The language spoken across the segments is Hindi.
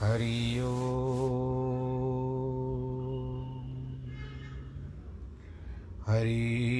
हरि ओ हरि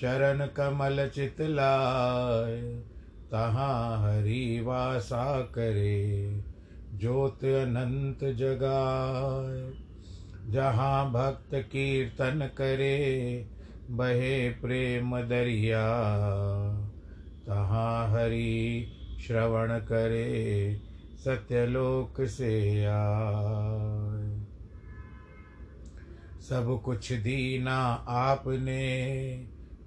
चरण कमल चितलाय तहाँ हरि वासा करे, ज्योत अनंत जगाए जहाँ भक्त कीर्तन करे, बहे प्रेम दरिया। तहाँ हरि श्रवण करे, सत्यलोक से आए। सब कुछ दीना आपने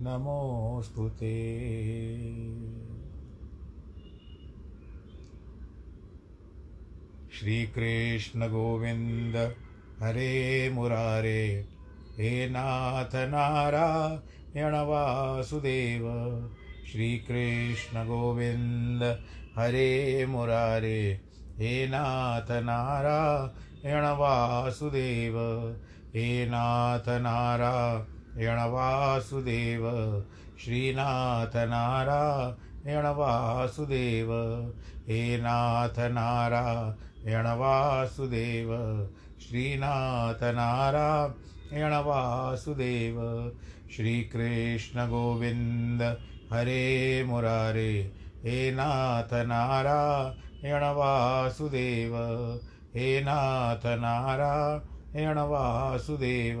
नमोऽस्तु ते श्रीकृष्णगोविन्द हरे मुरारे, हे नाथ नारायण वासुदेव। श्रीकृष्णगोविन्द हरे मुरारे, हे नाथ नारायण वासुदेव। हे नाथ नारायण वासुदेव श्रीनाथ नारायण वासुदेव, हे नाथ नारायण वासुदेव, श्रीनाथ नारायण वासुदेव, श्रीकृष्ण गोविन्द हरे मुरारे, हे नाथ नारायण वासुदेव, हे नाथ नारायण वासुदेव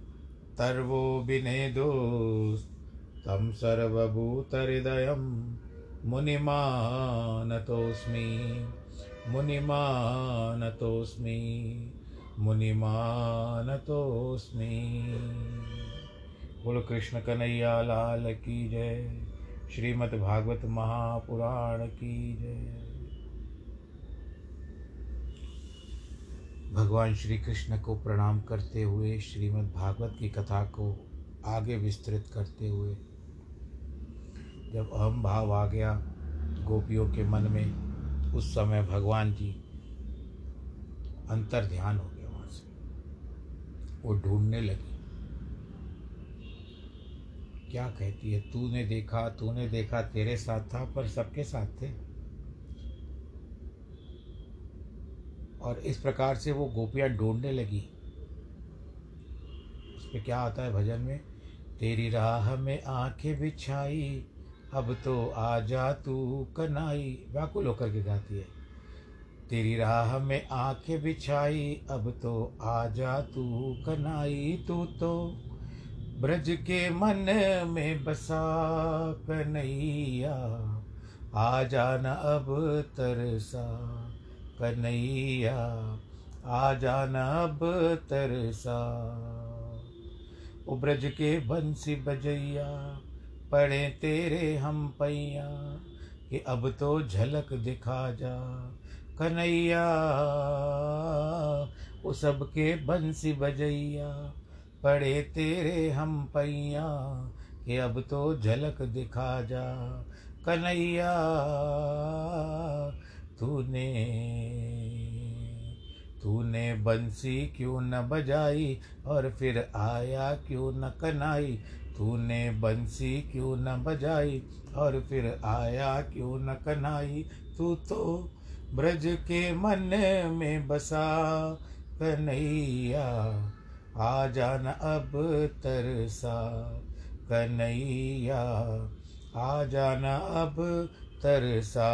तर्वो विनेदोस्तं सर्वभूतहृदयं मुनिमानतोऽस्मि। मुनिमानतोऽस्मि। मुनिमानतोऽस्मि। बोलो कृष्ण कन्हैया, लाल की जय। श्रीमद् भागवत महापुराण की जय। भगवान श्री कृष्ण को प्रणाम करते हुए, श्रीमद् भागवत की कथा को आगे विस्तृत करते हुए, जब अहम भाव आ गया गोपियों के मन में, उस समय भगवान जी अंतर ध्यान हो गया वहाँ से। वो ढूँढने लगी। क्या कहती है, तूने देखा तूने देखा, तेरे साथ था, पर सबके साथ थे? और इस प्रकार से वो गोपियाँ ढूँढने लगी। उस पर क्या आता है भजन में? तेरी राह में आँखें बिछाई, अब तो आ जा तू कनाई। व्याकुल होकर के गाती है। तेरी राह में आँखें बिछाई, अब तो आ जा तू कनाई। तू तो ब्रज के मन में बसा कन्हैया। आ जाना अब तरसा। कन्हैया आ जाना अब तरसा। उब्रज के बंसी बजैया, पड़े तेरे हम पैया कि अब तो झलक दिखा जा। कन्हैया, वो सबके बंसी बजैया, पड़े तेरे हम पैया कि अब तो झलक दिखा जा। कन्हैया तूने तूने बंसी क्यों न बजाई और फिर आया क्यों न कनाई? तूने बंसी क्यों न बजाई और फिर आया क्यों न कनाई? तू तो ब्रज के मन में बसा, कन्हैया, आ जाना अब तरसा, कन्हैया, आ जाना अब तरसा।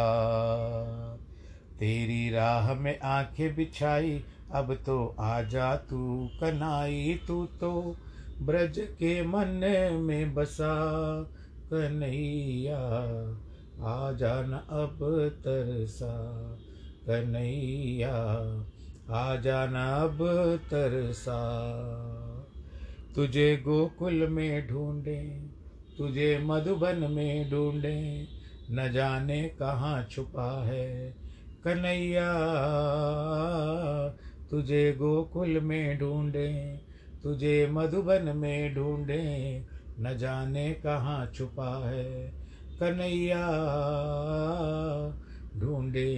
तेरी राह में आँखें बिछाई, अब तो आ जा तू कनाई, तू तो ब्रज के मन में बसा कन्हैया। आ जाना अब तरसा कन्हैया, आ जाना अब तरसा। तुझे गोकुल में ढूंढे, तुझे मधुबन में ढूंढे, न जाने कहाँ छुपा है कन्हैया, तुझे गोकुल में ढूंढे, तुझे मधुबन में ढूंढे, न जाने कहाँ छुपा है कन्हैया, ढूंढे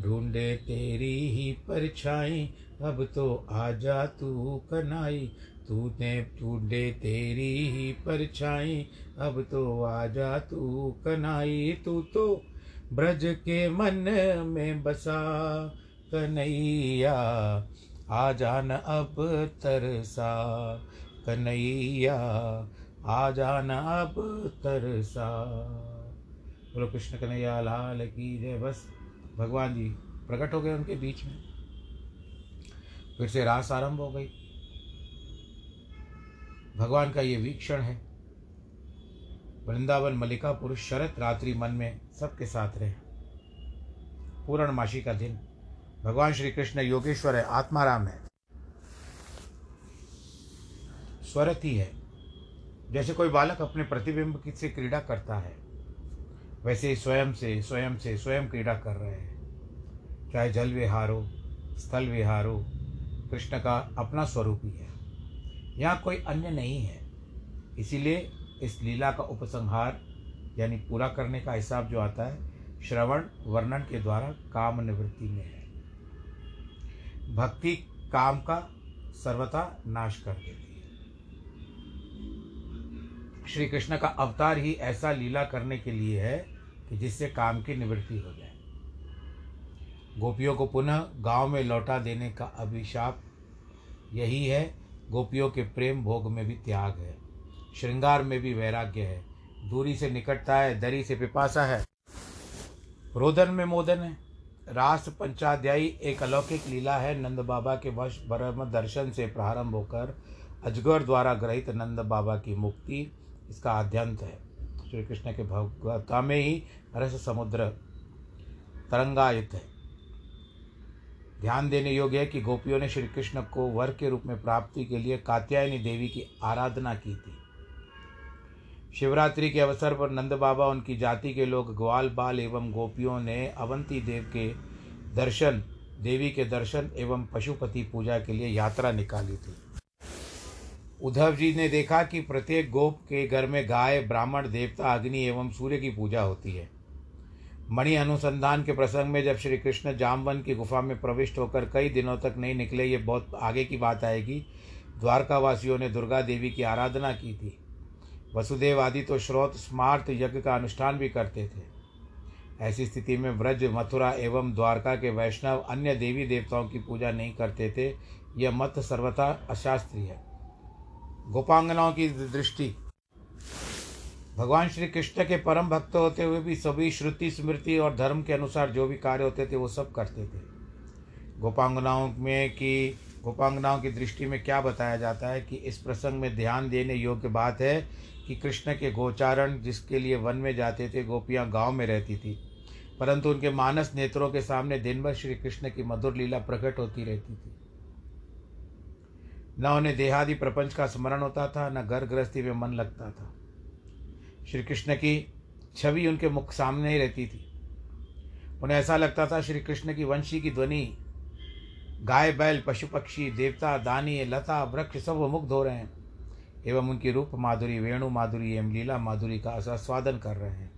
ढूंढे तेरी ही परछाई, अब तो आजा तू कनाई तूने ढूंढे तेरी ही परछाई, अब तो आजा तू कनाई तू तो ब्रज के मन में बसा कन्हैया, आ जान अब तरसा। कन्हैया, आ जाना अब तरसा। बोलो कृष्ण कन्हैया, लाल की जय। बस, भगवान जी प्रकट हो गए उनके बीच में। फिर से रास आरंभ हो गई। भगवान का ये वीक्षण है। वृंदावन मल्लिकापुर शरत रात्रि मन में सबके साथ रहे। पूर्णमासी का दिन। भगवान श्री कृष्ण योगेश्वर है आत्माराम है। स्वरती है जैसे कोई बालक अपने प्रतिबिंब से क्रीड़ा करता है, वैसे ही स्वयं से स्वयं से स्वयं क्रीड़ा कर रहे हैं। चाहे जल विहार हो, स्थल विहार हो, कृष्ण का अपना स्वरूप ही है। यहाँ कोई अन्य नहीं है। इसीलिए इस लीला का उपसंहार, यानी पूरा करने का हिसाब जो आता है, श्रवण वर्णन के द्वारा काम निवृत्ति में है। भक्ति काम का सर्वथा नाश कर देती है। श्री कृष्ण का अवतार ही ऐसा लीला करने के लिए है कि जिससे काम की निवृत्ति हो जाए। गोपियों को पुनः गाँव में लौटा देने का अभिशाप यही है, गोपियों के प्रेम भोग में भी त्याग है। श्रृंगार में भी वैराग्य है। दूरी से निकटता है, दरी से पिपासा है। रोदन में मोदन है। रास पंचाध्यायी एक अलौकिक लीला है। नंद बाबा के वश ब्रह्म दर्शन से प्रारंभ होकर अजगर द्वारा ग्रहित नंद बाबा की मुक्ति इसका आद्यंत है। श्री कृष्ण के भगवता में ही रस समुद्र तरंगायित है। ध्यान देने योग्य है कि गोपियों ने श्री कृष्ण को वर के रूप में प्राप्ति के लिए कात्यायनी देवी की आराधना की थी। शिवरात्रि के अवसर पर नंद बाबा, उनकी जाति के लोग, ग्वाल बाल एवं गोपियों ने अवंती देव के दर्शन, देवी के दर्शन एवं पशुपति पूजा के लिए यात्रा निकाली थी। उद्धव जी ने देखा कि प्रत्येक गोप के घर में गाय, ब्राह्मण, देवता, अग्नि एवं सूर्य की पूजा होती है। मणि अनुसंधान के प्रसंग में जब श्री कृष्ण जामवन की गुफा में प्रविष्ट होकर कई दिनों तक नहीं निकले, ये बहुत आगे की बात आएगी। द्वारकावासियों ने दुर्गा देवी की आराधना की थी। वसुदेव आदि तो श्रोत स्मार्त यज्ञ का अनुष्ठान भी करते थे। ऐसी स्थिति में व्रज, मथुरा एवं द्वारका के वैष्णव अन्य देवी देवताओं की पूजा नहीं करते थे, यह मत सर्वथा अशास्त्रीय है। गोपांगनाओं की दृष्टि। भगवान श्री कृष्ण के परम भक्त होते हुए भी सभी श्रुति, स्मृति और धर्म के अनुसार जो भी कार्य होते थे, वो सब करते थे। गोपांगनाओं में कि गोपांगनाओं की दृष्टि में क्या बताया जाता है कि इस प्रसंग में ध्यान देने योग्य बात है कि कृष्ण के गोचारण जिसके लिए वन में जाते थे, गोपियाँ गाँव में रहती थी। परंतु उनके मानस नेत्रों के सामने दिन भर श्री कृष्ण की मधुर लीला प्रकट होती रहती थी। न उन्हें देहादि प्रपंच का स्मरण होता था, न घर गृहस्थी में मन लगता था। श्री कृष्ण की छवि उनके मुख सामने ही रहती थी। उन्हें ऐसा लगता था श्री कृष्ण की वंशी की ध्वनि गाय, बैल, पशु पक्षी, देवता, दानी, लता, वृक्ष सब वो मुग्ध हो रहे हैं। एवं उनकी रूप माधुरी, वेणु माधुरी, एवं लीला माधुरी का आस्वादन कर रहे हैं।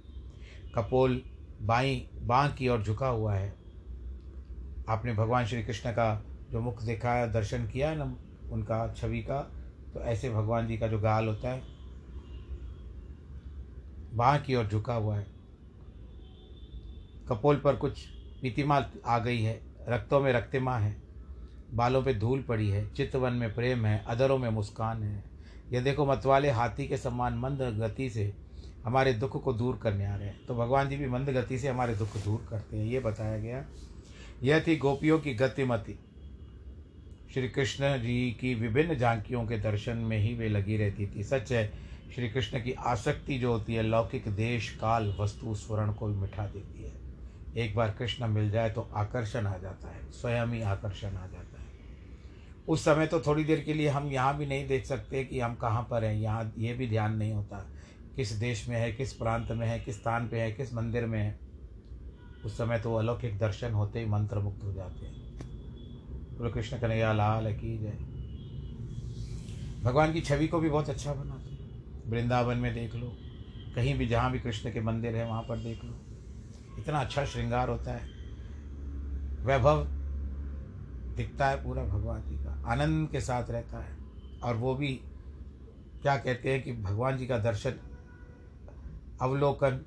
कपोल बाई बाँ की ओर झुका हुआ है। आपने भगवान श्री कृष्ण का जो मुख देखा है, दर्शन किया है ना, उनका छवि का तो ऐसे भगवान जी का जो गाल होता है बाँ की ओर झुका हुआ है। कपोल पर कुछ पीतिमा आ गई है, रक्तों में रक्तिमा है। बालों पे धूल पड़ी है चित्तवन में प्रेम है अधरों में मुस्कान है। यह देखो मतवाले हाथी के समान मंद गति से हमारे दुख को दूर करने आ रहे हैं। तो भगवान जी भी मंद गति से हमारे दुख दूर करते हैं, ये बताया गया। यह थी गोपियों की गतिमति। श्री कृष्ण जी की विभिन्न झांकियों के दर्शन में ही वे लगी रहती थी। सच है श्री कृष्ण की आसक्ति जो होती है, लौकिक देश, काल, वस्तु, स्वर्ण को भी मिठा देती है। एक बार कृष्ण मिल जाए तो आकर्षण आ जाता है, स्वयं ही आकर्षण आ जाता है। उस समय तो थोड़ी देर के लिए हम यहाँ भी नहीं देख सकते कि हम कहाँ पर हैं। यहाँ ये भी ध्यान नहीं होता। किस देश में है, किस प्रांत में है, किस स्थान पे है, किस मंदिर में है। उस समय तो अलौकिक दर्शन होते ही मंत्र मुक्त हो जाते हैं। बोलो, कृष्ण कन्हैया, लाल की जय। भगवान की छवि को भी बहुत अच्छा बनाते वृंदावन में देख लो। कहीं भी जहाँ भी कृष्ण के मंदिर है, वहाँ पर देख लो। इतना अच्छा श्रृंगार होता है। वैभव दिखता है पूरा भगवान जी का, आनंद के साथ रहता है। और वो भी क्या कहते हैं कि भगवान जी का दर्शन, अवलोकन,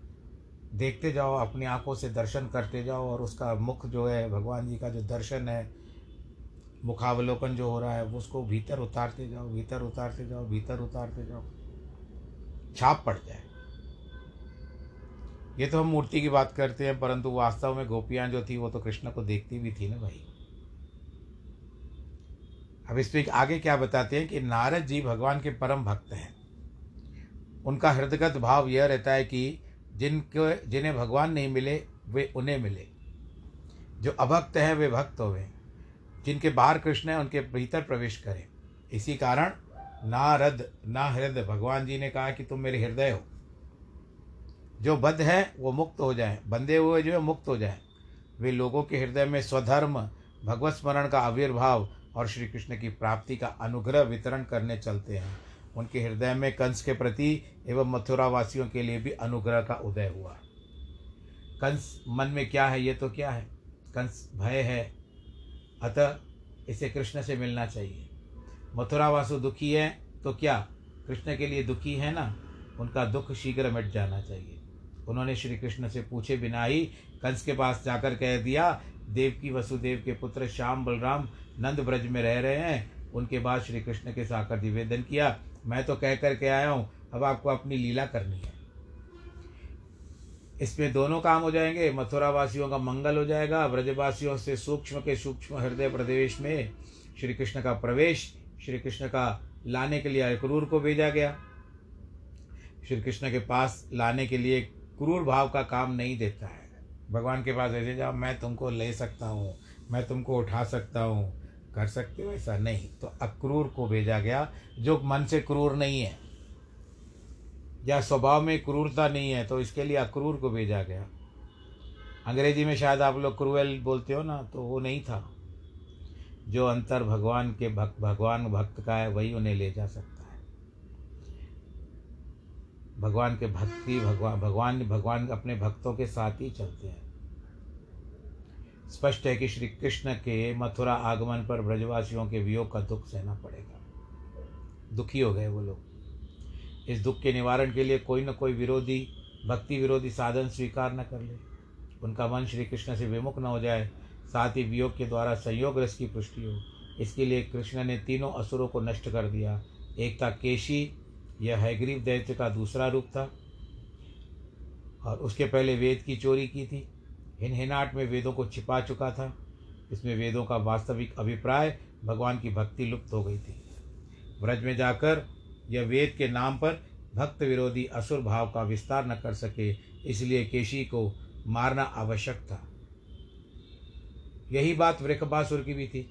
देखते जाओ, अपनी आँखों से दर्शन करते जाओ और उसका मुख जो है, भगवान जी का जो दर्शन है, मुखावलोकन जो हो रहा है, उसको भीतर उतारते जाओ, भीतर उतारते जाओ, भीतर उतारते जाओ। छाप पड़ जाए। ये तो हम मूर्ति की बात करते हैं, परंतु वास्तव में गोपियाँ जो थी, वो तो कृष्ण को देखती भी थी ना भाई। अब इसमें आगे क्या बताते हैं कि नारद जी भगवान के परम भक्त हैं। उनका हृदयगत भाव यह रहता है कि जिनको, जिन्हें भगवान नहीं मिले, वे उन्हें मिले। जो अभक्त हैं, वे भक्त होवे। जिनके बाहर कृष्ण हैं, उनके भीतर प्रवेश करें। इसी कारण ना रद ना हृदय। भगवान जी ने कहा कि तुम मेरे हृदय हो। जो बद्ध हैं, वो मुक्त हो जाए। बंधे हुए जो है, मुक्त हो जाए। वे लोगों के हृदय में स्वधर्म, भगवत स्मरण का आविर्भाव और श्री कृष्ण की प्राप्ति का अनुग्रह वितरण करने चलते हैं। उनके हृदय में कंस के प्रति एवं मथुरा वासियों के लिए भी अनुग्रह का उदय हुआ। कंस, मन में क्या है? ये तो क्या है? कंस, भय है। अतः इसे कृष्ण से मिलना चाहिए। मथुरा वासु दुखी है तो क्या कृष्ण के लिए दुखी है ना? उनका दुख शीघ्र मिट जाना चाहिए। उन्होंने श्री कृष्ण से पूछे बिना ही कंस के पास जाकर कह दिया देव की वसुदेव के पुत्र श्याम बलराम नंद ब्रज में रह रहे हैं। उनके बाद श्री कृष्ण के साकर निवेदन किया। मैं तो कह करके आया हूँ, अब आपको अपनी लीला करनी है। इसमें दोनों काम हो जाएँगे। मथुरा वासियों का मंगल हो जाएगा, ब्रजवासियों से सूक्ष्म के सूक्ष्म हृदय प्रदेश में श्री कृष्ण का प्रवेश, श्री कृष्ण का लाने के लिए क्रूर को भेजा गया। श्री कृष्ण के पास लाने के लिए क्रूर भाव का काम नहीं देता है। भगवान के पास ऐसे जाओ, मैं तुमको ले सकता हूँ, मैं तुमको उठा सकता हूँ। कर सकते हो ऐसा नहीं। तो अक्रूर को भेजा गया, जो मन से क्रूर नहीं है, या स्वभाव में क्रूरता नहीं है तो इसके लिए अक्रूर को भेजा गया। अंग्रेज़ी में शायद आप लोग क्रूएल बोलते हो ना तो वो नहीं था। जो अंतर भगवान के भक्त भगवान भक्त का है, वही उन्हें ले जा सकता है। भगवान के भक्ति, भगवान भगवान भगवान अपने भक्तों के साथ ही चलते हैं। स्पष्ट है कि श्री कृष्ण के मथुरा आगमन पर ब्रजवासियों के वियोग का दुख सहना पड़ेगा। दुखी हो गए वो लोग। इस दुख के निवारण के लिए कोई न कोई विरोधी, भक्ति विरोधी साधन स्वीकार न कर ले। उनका मन श्री कृष्ण से विमुख न हो जाए, साथ ही वियोग के द्वारा संयोग रस की पुष्टि हो। इसके लिए कृष्ण ने तीनों असुरों को नष्ट कर दिया। एक था केशी, यह हैग्रीव दैत्य का दूसरा रूप था। और उसके पहले वेद की चोरी की थी। हिन हिनाट में वेदों को छिपा चुका था। इसमें वेदों का वास्तविक अभिप्राय भगवान की भक्ति लुप्त हो गई थी। व्रज में जाकर यह वेद के नाम पर भक्त विरोधी असुर भाव का विस्तार न कर सके, इसलिए केशी को मारना आवश्यक था। यही बात वृकबासुर की भी थी।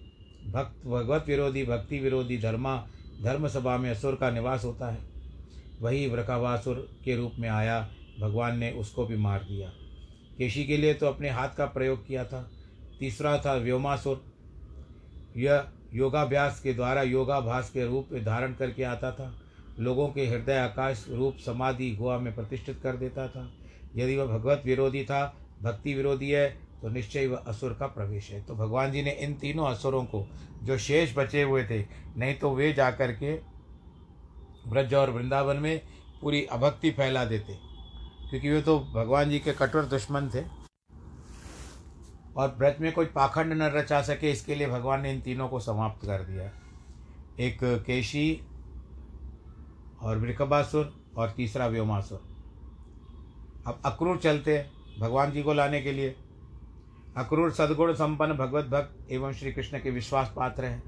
भक्त, भगवत विरोधी, भक्ति विरोधी धर्मा, धर्म सभा में असुर का निवास होता है। वही वृकावासुर के रूप में आया, भगवान ने उसको भी मार दिया। केशी के लिए तो अपने हाथ का प्रयोग किया था। तीसरा था व्योमासुर। यह योगाभ्यास के द्वारा योगाभास के रूप में धारण करके आता था। लोगों के हृदय आकाश रूप समाधि गुआ में प्रतिष्ठित कर देता था। यदि वह भगवत विरोधी था, भक्ति विरोधी है तो निश्चय वह असुर का प्रवेश है। तो भगवान जी ने इन तीनों असुरों को, जो शेष बचे हुए थे, नहीं तो वे जा कर के ब्रज और वृंदावन में पूरी अभक्ति फैला देते। क्योंकि वे तो भगवान जी के कठोर दुश्मन थे। और व्रत में कोई पाखंड न रचा सके, इसके लिए भगवान ने इन तीनों को समाप्त कर दिया। एक केशी, और वृकबासुर और तीसरा व्योमासुर। अब अक्रूर चलते हैं भगवान जी को लाने के लिए। अक्रूर सदगुण संपन्न भगवत भक्त एवं श्री कृष्ण के विश्वास पात्र हैं।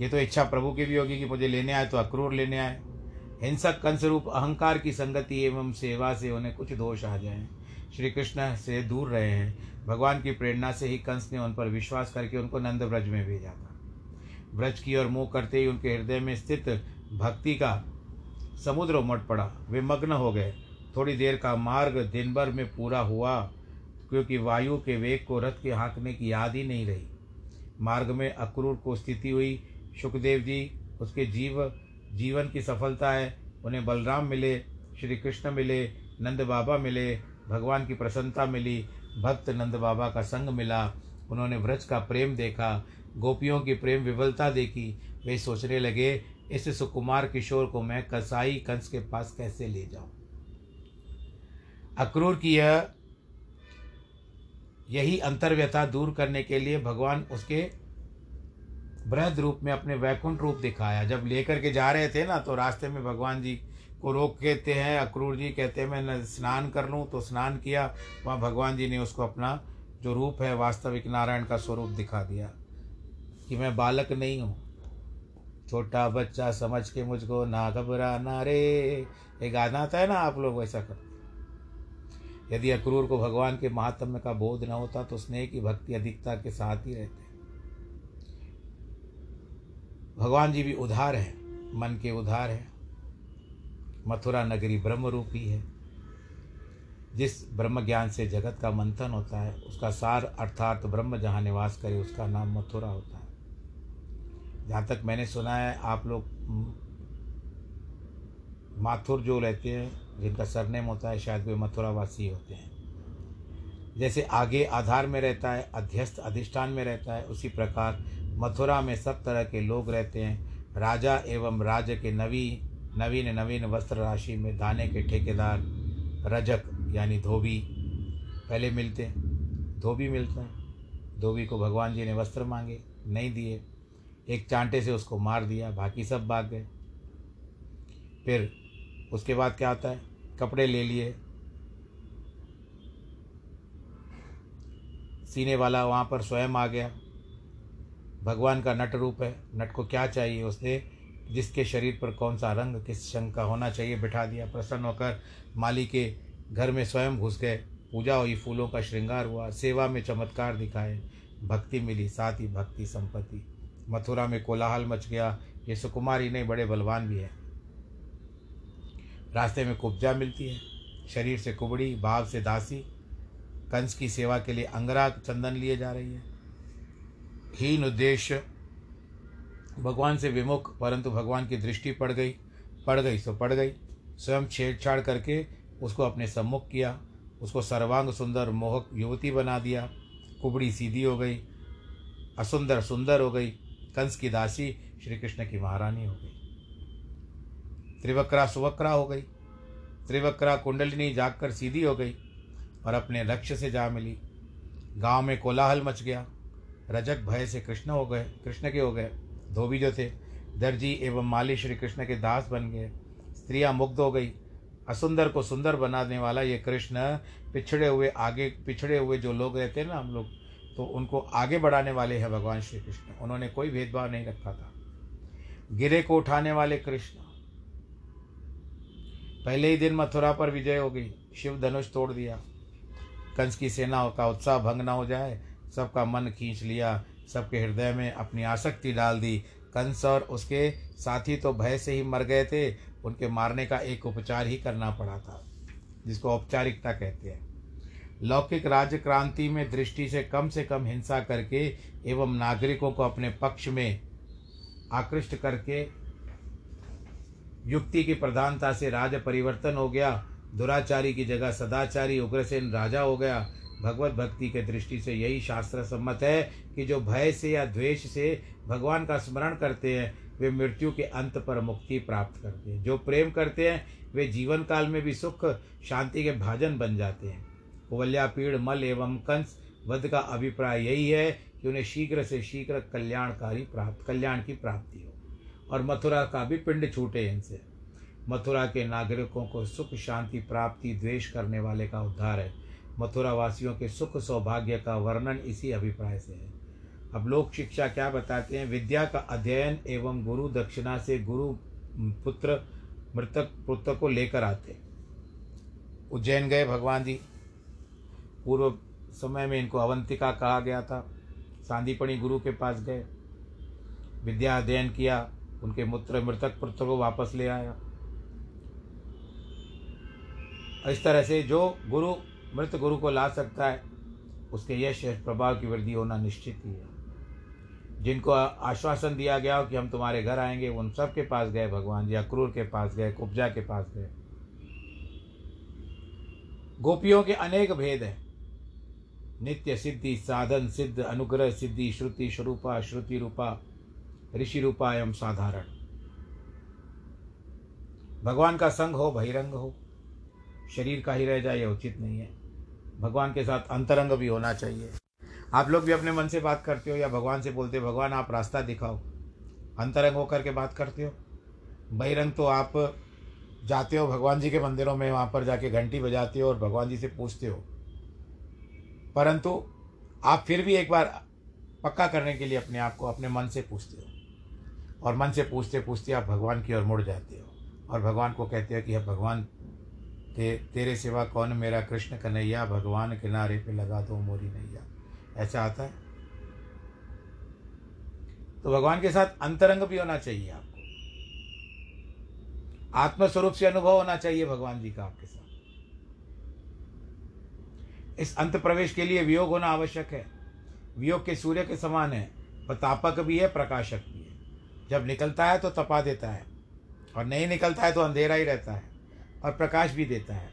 ये तो इच्छा प्रभु की भी होगी कि मुझे लेने आए तो अक्रूर लेने आए। हिंसक कंस रूप अहंकार की संगति एवं सेवा से उन्हें कुछ दोष आ जाए। श्री कृष्ण से दूर रहे हैं। भगवान की प्रेरणा से ही कंस ने उन पर विश्वास करके उनको नंद ब्रज में भेजा था। ब्रज की ओर मुँह करते ही उनके हृदय में स्थित भक्ति का समुद्र उमट पड़ा। वे मग्न हो गए। थोड़ी देर का मार्ग दिन भर में पूरा हुआ, क्योंकि वायु के वेग को रथ के हाँकने की याद ही नहीं रही। मार्ग में अक्रूर को स्थिति हुई। सुखदेव जी, उसके जीव जीवन की सफलता है, उन्हें बलराम मिले, श्री कृष्ण मिले, नंद बाबा मिले, भगवान की प्रसन्नता मिली, भक्त नंद बाबा का संग मिला, उन्होंने व्रज का प्रेम देखा, गोपियों की प्रेम विवलता देखी, वे सोचने लगे, इस सुकुमार किशोर को मैं कसाई कंस के पास कैसे ले जाऊँ? अक्रूर की यह, यही अंतर्व्यथा दूर करने के लिए भगवान उसके बृहद रूप में अपने वैकुंठ रूप दिखाया। जब लेकर के जा रहे थे ना तो रास्ते में भगवान जी को रोक कहते हैं, अक्रूर जी कहते हैं, मैं स्नान कर लूँ। तो स्नान किया। वहाँ भगवान जी ने उसको अपना जो रूप है, वास्तविक नारायण का स्वरूप दिखा दिया कि मैं बालक नहीं हूँ। छोटा बच्चा समझ के मुझको ना घबराना रे। एक गाना आता है ना आप लोग वैसा करते यदि अक्रूर को भगवान के महात्म्य का बोध न होता तो स्नेह की भक्ति अधिकता के साथ ही रहते। भगवान जी भी उधार है, मन के उधार है। मथुरा नगरी ब्रह्म रूपी है। जिस ब्रह्म ज्ञान से जगत का मंथन होता है, उसका सार अर्थात ब्रह्म जहाँ निवास करे, उसका नाम मथुरा होता है। जहाँ तक मैंने सुना है, आप लोग माथुर जो रहते हैं, जिनका सरनेम होता है, शायद वे मथुरावासी होते हैं। जैसे आगे आधार में रहता है, अध्यस्त अधिष्ठान में रहता है, उसी प्रकार मथुरा में सब तरह के लोग रहते हैं। राजा एवं राज के नवी, नवीन नवीन वस्त्र राशि में दाने के ठेकेदार, रजक यानी धोबी पहले मिलते हैं। धोबी मिलते हैं। धोबी को भगवान जी ने वस्त्र मांगे, नहीं दिए। एक चांटे से उसको मार दिया, बाकी सब भाग गए। फिर उसके बाद क्या आता है? कपड़े ले लिए। सीने वाला वहाँ पर स्वयं आ गया। भगवान का नट रूप है, नट को क्या चाहिए उसने? जिसके शरीर पर कौन सा रंग, किस रंग का होना चाहिए, बिठा दिया, प्रसन्न होकर माली के घर में स्वयं घुस गए। पूजा हुई, फूलों का श्रृंगार हुआ, सेवा में चमत्कार दिखाए, भक्ति मिली, साथ ही भक्ति संपत्ति। मथुरा में कोलाहल मच गया, ये सुकुमारी नहीं, बड़े बलवान भी है। रास्ते में कुब्जा मिलती है, शरीर से कुबड़ी भाव से दासी, कंस की सेवा के लिए अंगरा चंदन लिए जा रही है। हीन उद्देश्य। भगवान से विमुख, परंतु भगवान की दृष्टि पड़ गई। पड़ गई तो पड़ गई। स्वयं छेड़छाड़ करके उसको अपने सम्मुख किया। उसको सर्वांग सुंदर मोहक युवती बना दिया। कुबड़ी सीधी हो गई, असुंदर सुंदर हो गई। कंस की दासी श्री कृष्ण की महारानी हो गई। त्रिवक्रा सुवक्रा हो गई। त्रिवक्रा कुंडलिनी जागकर सीधी हो गई और अपने लक्ष्य से जा मिली। गाँव में कोलाहल मच गया। रजक भय से कृष्ण हो गए, कृष्ण के हो गए, धोबी जो थे, दर्जी एवं माली श्री कृष्ण के दास बन गए, स्त्रियाँ मुग्ध हो गई। असुंदर को सुंदर बनाने वाला ये कृष्ण पिछड़े हुए आगे, पिछड़े हुए जो लोग रहते हैं ना हम लोग तो उनको आगे बढ़ाने वाले हैं भगवान श्री कृष्ण। उन्होंने कोई भेदभाव नहीं रखा था। गिरे को उठाने वाले कृष्ण। पहले ही दिन मथुरा पर विजय हो गई, शिव धनुष तोड़ दिया। कंस की सेना का उत्साह भंग न हो जाए सबका मन खींच लिया, सबके हृदय में अपनी आसक्ति डाल दी। कंस और उसके साथी तो भय से ही मर गए थे, उनके मारने का एक उपचार ही करना पड़ा था, जिसको औपचारिकता कहते हैं। लौकिक राज्य क्रांति में दृष्टि से कम से कम हिंसा करके एवं नागरिकों को अपने पक्ष में आकृष्ट करके युक्ति की प्रधानता से राज परिवर्तन हो गया, दुराचारी की जगह सदाचारी उग्रसेन राजा हो गया भगवत भक्ति के दृष्टि से यही शास्त्र सम्मत है कि जो भय से या द्वेष से भगवान का स्मरण करते हैं, वे मृत्यु के अंत पर मुक्ति प्राप्त करते हैं। जो प्रेम करते हैं, वे जीवन काल में भी सुख, शांति के भाजन बन जाते हैं। कुवल्या पीड़, मल एवं कंस, वध का अभिप्राय यही है कि उन्हें शीघ्र से शीघ्र कल्याणकारी प्राप्त, कल्याण की प्राप्ति हो। और मथुरा का भी पिंड छूटे इनसे। मथुरा के नागरिकों को सुख, शांति, प्राप्ति, द्वेष करने वाले का उद्धार है। मथुरा वासियों के सुख सौभाग्य का वर्णन इसी अभिप्राय से है। अब लोक शिक्षा क्या बताते हैं? विद्या का अध्ययन एवं गुरु दक्षिणा से गुरु पुत्र, मृतक, पुत्र को लेकर आते उज्जैन गए भगवान जी। पूर्व समय में इनको अवंतिका कहा गया था। सांदीपणी गुरु के पास गए। विद्या अध्ययन किया। उनके मूत्र, मृतक पुत्र को वापस ले आया। इस तरह से जो गुरु मृत गुरु को ला सकता है, उसके यश प्रभाव की वृद्धि होना निश्चित ही है। जिनको आश्वासन दिया गया हो कि हम तुम्हारे घर आएँगे, उन सब के पास गए भगवान जी, अक्रूर के पास गए, कुब्जा के पास गए। गोपियों के अनेक भेद हैं। नित्य सिद्धि, साधन सिद्ध, अनुग्रह सिद्धि, श्रुति स्वरूपा, श्रुति रूपा, ऋषि रूपा एवं साधारण। भगवान का संग हो, बहिरंग हो। शरीर का ही रह जाए, यह उचित नहीं है। भगवान के साथ अंतरंग भी होना चाहिए। आप लोग भी अपने मन से बात करते हो या भगवान से बोलते हो, भगवान, आप रास्ता दिखाओ। अंतरंग होकर के बात करते हो। बहिरंग तो आप जाते हो, भगवान जी के मंदिरों में वहाँ पर जाके घंटी बजाते हो और भगवान जी से पूछते हो। परंतु आप फिर भी एक बार पक्का करने के लिए अपने आप को अपने मन से पूछते हो। और मन से पूछते पूछते आप भगवान की ओर मुड़ जाते हो और भगवान को कहते हो कि अब भगवान ते, तेरे सिवा कौन मेरा कृष्ण कन्हैया? भगवान किनारे पे लगा दो मोरी नैया। ऐसा आता है? तो भगवान के साथ अंतरंग भी होना चाहिए आपको। आत्मस्वरूप से अनुभव होना चाहिए भगवान जी का आपके साथ। इस अंत प्रवेश के लिए वियोग होना आवश्यक है। वियोग के सूर्य के समान है वह तापक भी है प्रकाशक भी है। जब निकलता है तो तपा देता है और नहीं निकलता है तो अंधेरा ही रहता है। और प्रकाश भी देता है।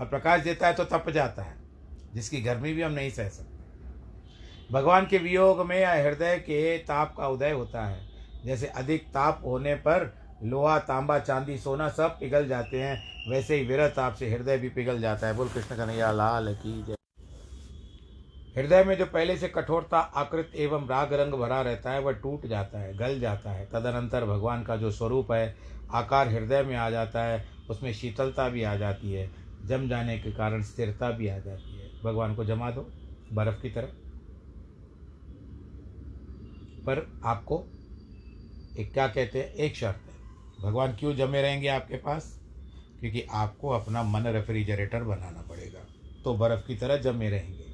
और प्रकाश देता है तो तप जाता है, जिसकी गर्मी भी हम नहीं सह सकते। भगवान के वियोग में या हृदय के ताप का उदय होता है। जैसे अधिक ताप होने पर लोहा, तांबा, चांदी, सोना सब पिघल जाते हैं, वैसे ही विरह ताप से हृदय भी पिघल जाता है। बोल कृष्ण कन्हैया, लाल की जय। हृदय में जो पहले से कठोरता, आकृत एवं राग रंग भरा रहता है, वह टूट जाता है, गल जाता है। तदनंतर भगवान का जो स्वरूप है, आकार हृदय में आ जाता है उसमें शीतलता भी आ जाती है, जम जाने के कारण स्थिरता भी आ जाती है। भगवान को जमा दो बर्फ़ की तरह। पर आपको एक क्या कहते हैं, एक शर्त है। भगवान क्यों जमे रहेंगे आपके पास? क्योंकि आपको अपना मन रेफ्रिजरेटर बनाना पड़ेगा तो बर्फ़ की तरह जमे रहेंगे।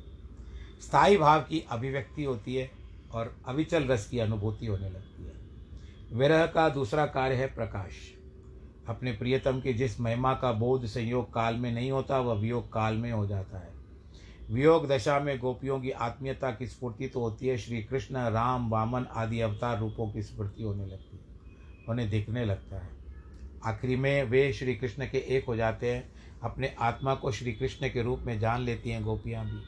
स्थायी भाव की अभिव्यक्ति होती है और अविचल रस की अनुभूति होने लगती है। विरह का दूसरा कार्य है प्रकाश। अपने प्रियतम की जिस महिमा का बोध संयोग काल में नहीं होता, वह वियोग काल में हो जाता है। वियोग दशा में गोपियों की आत्मीयता की स्फूर्ति तो होती है। श्री कृष्ण, राम, वामन आदि अवतार रूपों की स्फूर्ति होने लगती है, उन्हें दिखने लगता है। आखिरी में वे श्री कृष्ण के एक हो जाते हैं। अपने आत्मा को श्री कृष्ण के रूप में जान लेती हैं गोपियाँ भी,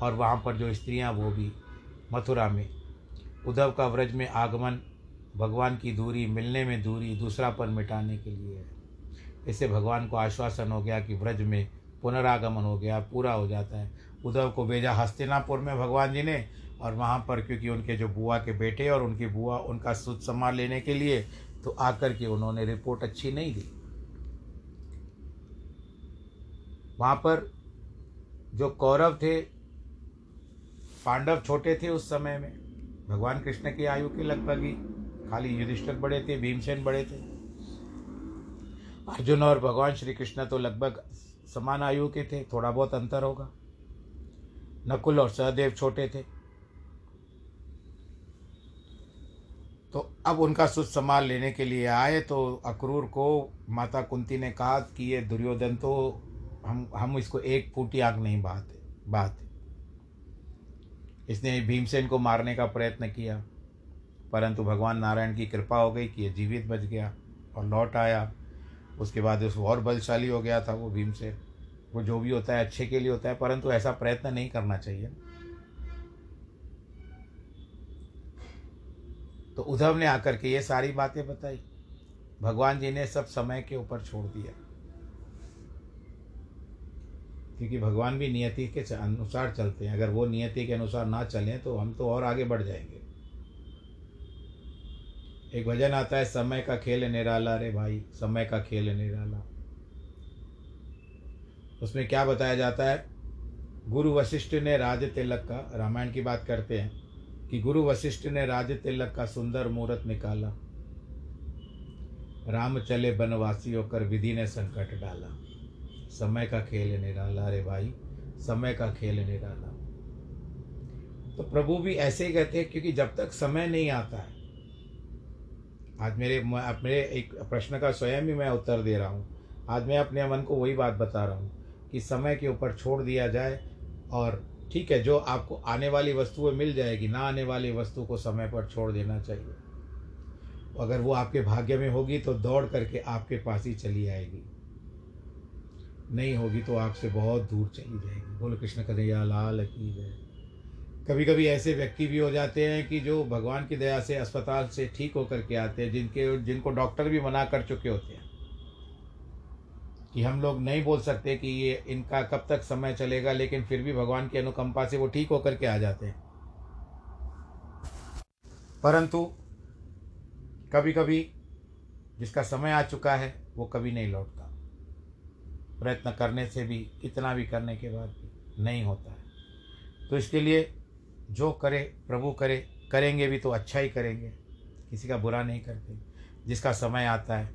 और वहाँ पर जो स्त्रियाँ, वो भी। मथुरा में, उद्धव का व्रज में आगमन भगवान की दूरी, मिलने में दूरी दूसरा पर मिटाने के लिए है। इससे भगवान को आश्वासन हो गया कि व्रज में पुनरागमन हो गया, पूरा हो जाता है। उद्धव को भेजा हस्तिनापुर में भगवान जी ने और वहाँ पर क्योंकि उनके जो बुआ के बेटे और उनकी बुआ उनका सुध सम्मान लेने के लिए तो आकर के उन्होंने रिपोर्ट अच्छी नहीं दी। वहाँ पर जो कौरव थे, पांडव छोटे थे उस समय में, भगवान कृष्ण की आयु के लगभग ही खाली युधिष्ठिर बड़े थे, भीमसेन बड़े थे। अर्जुन और भगवान श्री कृष्ण तो लगभग समान आयु के थे, थोड़ा बहुत अंतर होगा। नकुल और सहदेव छोटे थे। तो अब उनका सुध संभाल लेने के लिए आए तो अक्रूर को माता कुंती ने कहा कि ये दुर्योधन तो हम हम इसको एक फूटी आँख नहीं बात बात इसने भीमसेन को मारने का प्रयत्न किया। परंतु भगवान नारायण की कृपा हो गई कि ये जीवित बच गया और लौट आया। उसके बाद उस और बलशाली हो गया था वो भीमसेन वो जो भी होता है, अच्छे के लिए होता है, परंतु ऐसा प्रयत्न नहीं करना चाहिए। तो उद्धव ने आकर के ये सारी बातें बताई। भगवान जी ने सब समय के ऊपर छोड़ दिया। क्योंकि भगवान भी नियति के अनुसार चलते हैं। अगर वो नियति के अनुसार ना चलें तो हम तो और आगे बढ़ जाएँगे। एक भजन आता है, समय का खेल निराला, रे भाई, समय का खेल निराला। उसमें क्या बताया जाता है? गुरु वशिष्ठ ने राज तिलक का, रामायण की बात करते हैं, कि गुरु वशिष्ठ ने राज तिलक का सुंदर मुहूर्त निकाला। राम चले बनवासी होकर विधि ने संकट डाला। समय का खेल निराला, रे भाई, समय का खेल निराला। तो प्रभु भी ऐसे ही कहते हैं, क्योंकि जब तक समय नहीं आता है आज मेरे मेरे एक प्रश्न का स्वयं ही मैं उत्तर दे रहा हूँ। आज मैं अपने मन को वही बात बता रहा हूँ कि समय के ऊपर छोड़ दिया जाए और ठीक है, जो आपको आने वाली वस्तुएँ मिल जाएगी, ना आने वाली वस्तु को समय पर छोड़ देना चाहिए। अगर वो आपके भाग्य में होगी तो दौड़ करके आपके पास ही चली आएगी। नहीं होगी तो आपसे बहुत दूर चली जाएगी। बोलो, कृष्ण कन्हैया, लाल की जय। कभी कभी ऐसे व्यक्ति भी हो जाते हैं कि जो भगवान की दया से अस्पताल से ठीक होकर के आते हैं, जिनके, जिनको डॉक्टर भी मना कर चुके होते हैं। कि हम लोग नहीं बोल सकते कि ये, इनका कब तक समय चलेगा, लेकिन फिर भी भगवान की अनुकंपा से वो ठीक होकर के आ जाते हैं। परंतु कभी कभी जिसका समय आ चुका है, वो कभी नहीं लौटता। प्रयत्न करने से भी कितना भी करने के बाद भी नहीं होता है। तो इसके लिए जो करे, प्रभु करे, करेंगे भी तो अच्छा ही करेंगे। किसी का बुरा नहीं करते। जिसका समय आता है,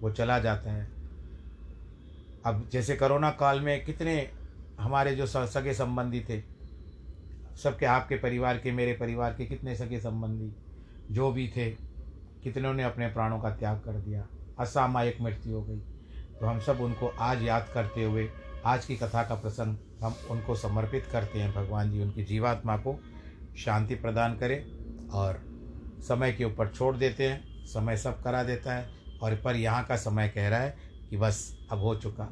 वो चला जाता है। अब जैसे कोरोना काल में कितने हमारे जो सगे संबंधी थे, सबके, आपके परिवार के, मेरे परिवार के कितने सगे संबंधी, जो भी थे, कितनों ने अपने प्राणों का त्याग कर दिया। असामायिक मृत्यु हो गई। तो हम सब उनको आज याद करते हुए, आज की कथा का प्रसंग हम उनको समर्पित करते हैं, भगवान जी उनकी जीवात्मा को शांति प्रदान करें और समय के ऊपर छोड़ देते हैं, समय सब करा देता है और पर यहाँ का समय कह रहा है कि बस अब हो चुका,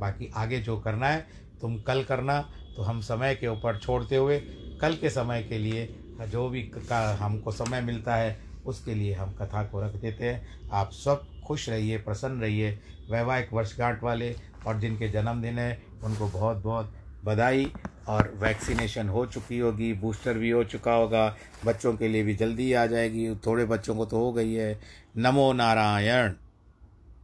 बाकी आगे जो करना है तुम कल करना तो हम समय के ऊपर छोड़ते हुए कल के समय के लिए जो भी का हमको समय मिलता है उसके लिए हम कथा को रख देते हैं। आप सब खुश रहिए, प्रसन्न रहिए, वैवाहिक वर्षगांठ वाले और जिनके जन्मदिन है उनको बहुत बहुत बधाई और वैक्सीनेशन हो चुकी होगी, बूस्टर भी हो चुका होगा, बच्चों के लिए भी जल्दी आ जाएगी, थोड़े बच्चों को तो हो गई है। नमो नारायण।